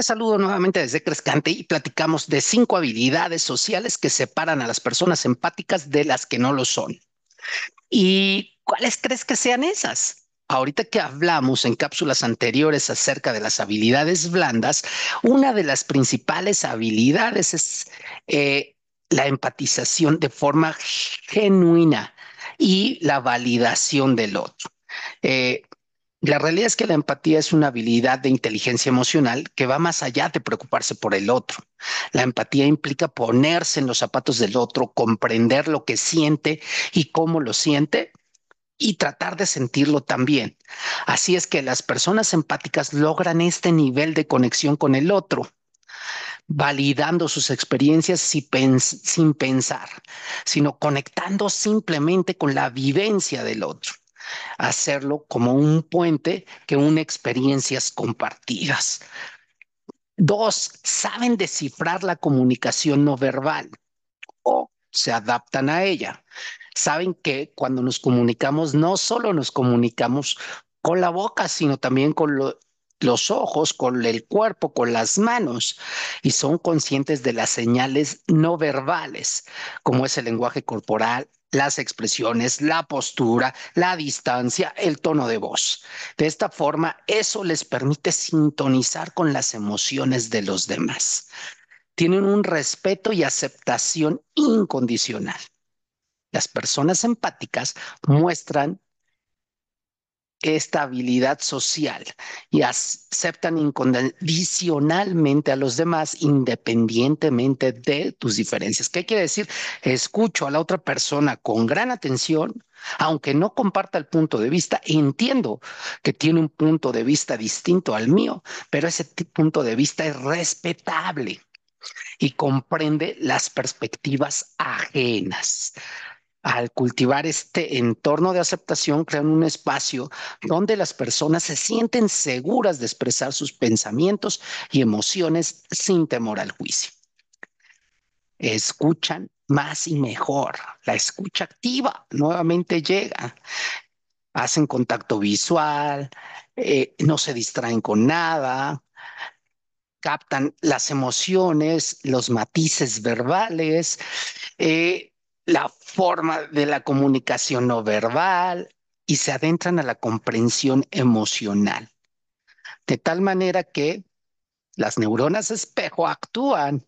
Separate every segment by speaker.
Speaker 1: Saludo nuevamente desde Crescante y platicamos de cinco habilidades sociales que separan a las personas empáticas de las que no lo son. ¿Y cuáles crees que sean esas? Ahorita que hablamos en cápsulas anteriores acerca de las habilidades blandas, una de las principales habilidades es eh, la empatización de forma genuina y la validación del otro. Eh, la realidad es que la empatía es una habilidad de inteligencia emocional que va más allá de preocuparse por el otro. La empatía implica ponerse en los zapatos del otro, comprender lo que siente y cómo lo siente y tratar de sentirlo también. Así es que las personas empáticas logran este nivel de conexión con el otro validando sus experiencias sin pensar, sino conectando simplemente con la vivencia del otro hacerlo como un puente que une experiencias compartidas. Dos, saben descifrar la comunicación no verbal o se adaptan a ella. Saben que cuando nos comunicamos, no solo nos comunicamos con la boca, sino también con los ojos, con el cuerpo, con las manos, y son conscientes de las señales no verbales, como es el lenguaje corporal, las expresiones, la postura, la distancia, el tono de voz. De esta forma, eso les permite sintonizar con las emociones de los demás. Tienen un respeto y aceptación incondicional. Las personas empáticas muestran estabilidad social y aceptan incondicionalmente a los demás independientemente de tus diferencias. ¿Qué quiere decir? Escucho a la otra persona con gran atención, aunque no comparta el punto de vista, entiendo que tiene un punto de vista distinto al mío, pero ese punto de vista es respetable y comprende las perspectivas ajenas al cultivar este entorno de aceptación, crean un espacio donde las personas se sienten seguras de expresar sus pensamientos y emociones sin temor al juicio. Escuchan más y mejor. La escucha activa nuevamente llega. Hacen contacto visual, eh, no se distraen con nada, captan las emociones, los matices verbales. Eh, la forma de la comunicación no verbal y se adentran a la comprensión emocional. De tal manera que las neuronas espejo actúan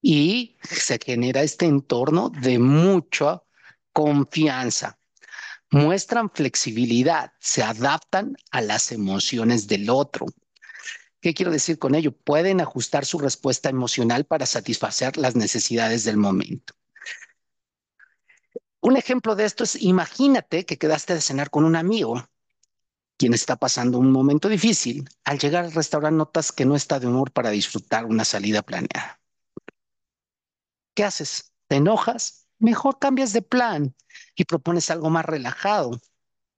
Speaker 1: y se genera este entorno de mucha confianza. Muestran flexibilidad, se adaptan a las emociones del otro. ¿Qué quiero decir con ello? Pueden ajustar su respuesta emocional para satisfacer las necesidades del momento. Un ejemplo de esto es, imagínate que quedaste de cenar con un amigo, quien está pasando un momento difícil. Al llegar al restaurante notas que no está de humor para disfrutar una salida planeada. ¿Qué haces? ¿Te enojas? Mejor cambias de plan y propones algo más relajado.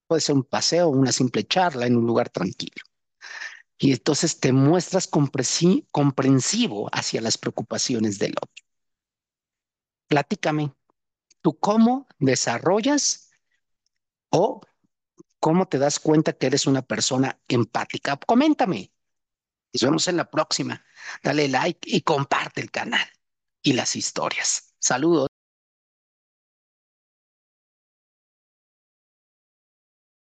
Speaker 1: Puede ser un paseo una simple charla en un lugar tranquilo. Y entonces te muestras comprensivo hacia las preocupaciones del otro. Platícame, ¿Tú cómo desarrollas o cómo te das cuenta que eres una persona empática? Coméntame. Nos vemos en la próxima. Dale like y comparte el canal y las historias. Saludos.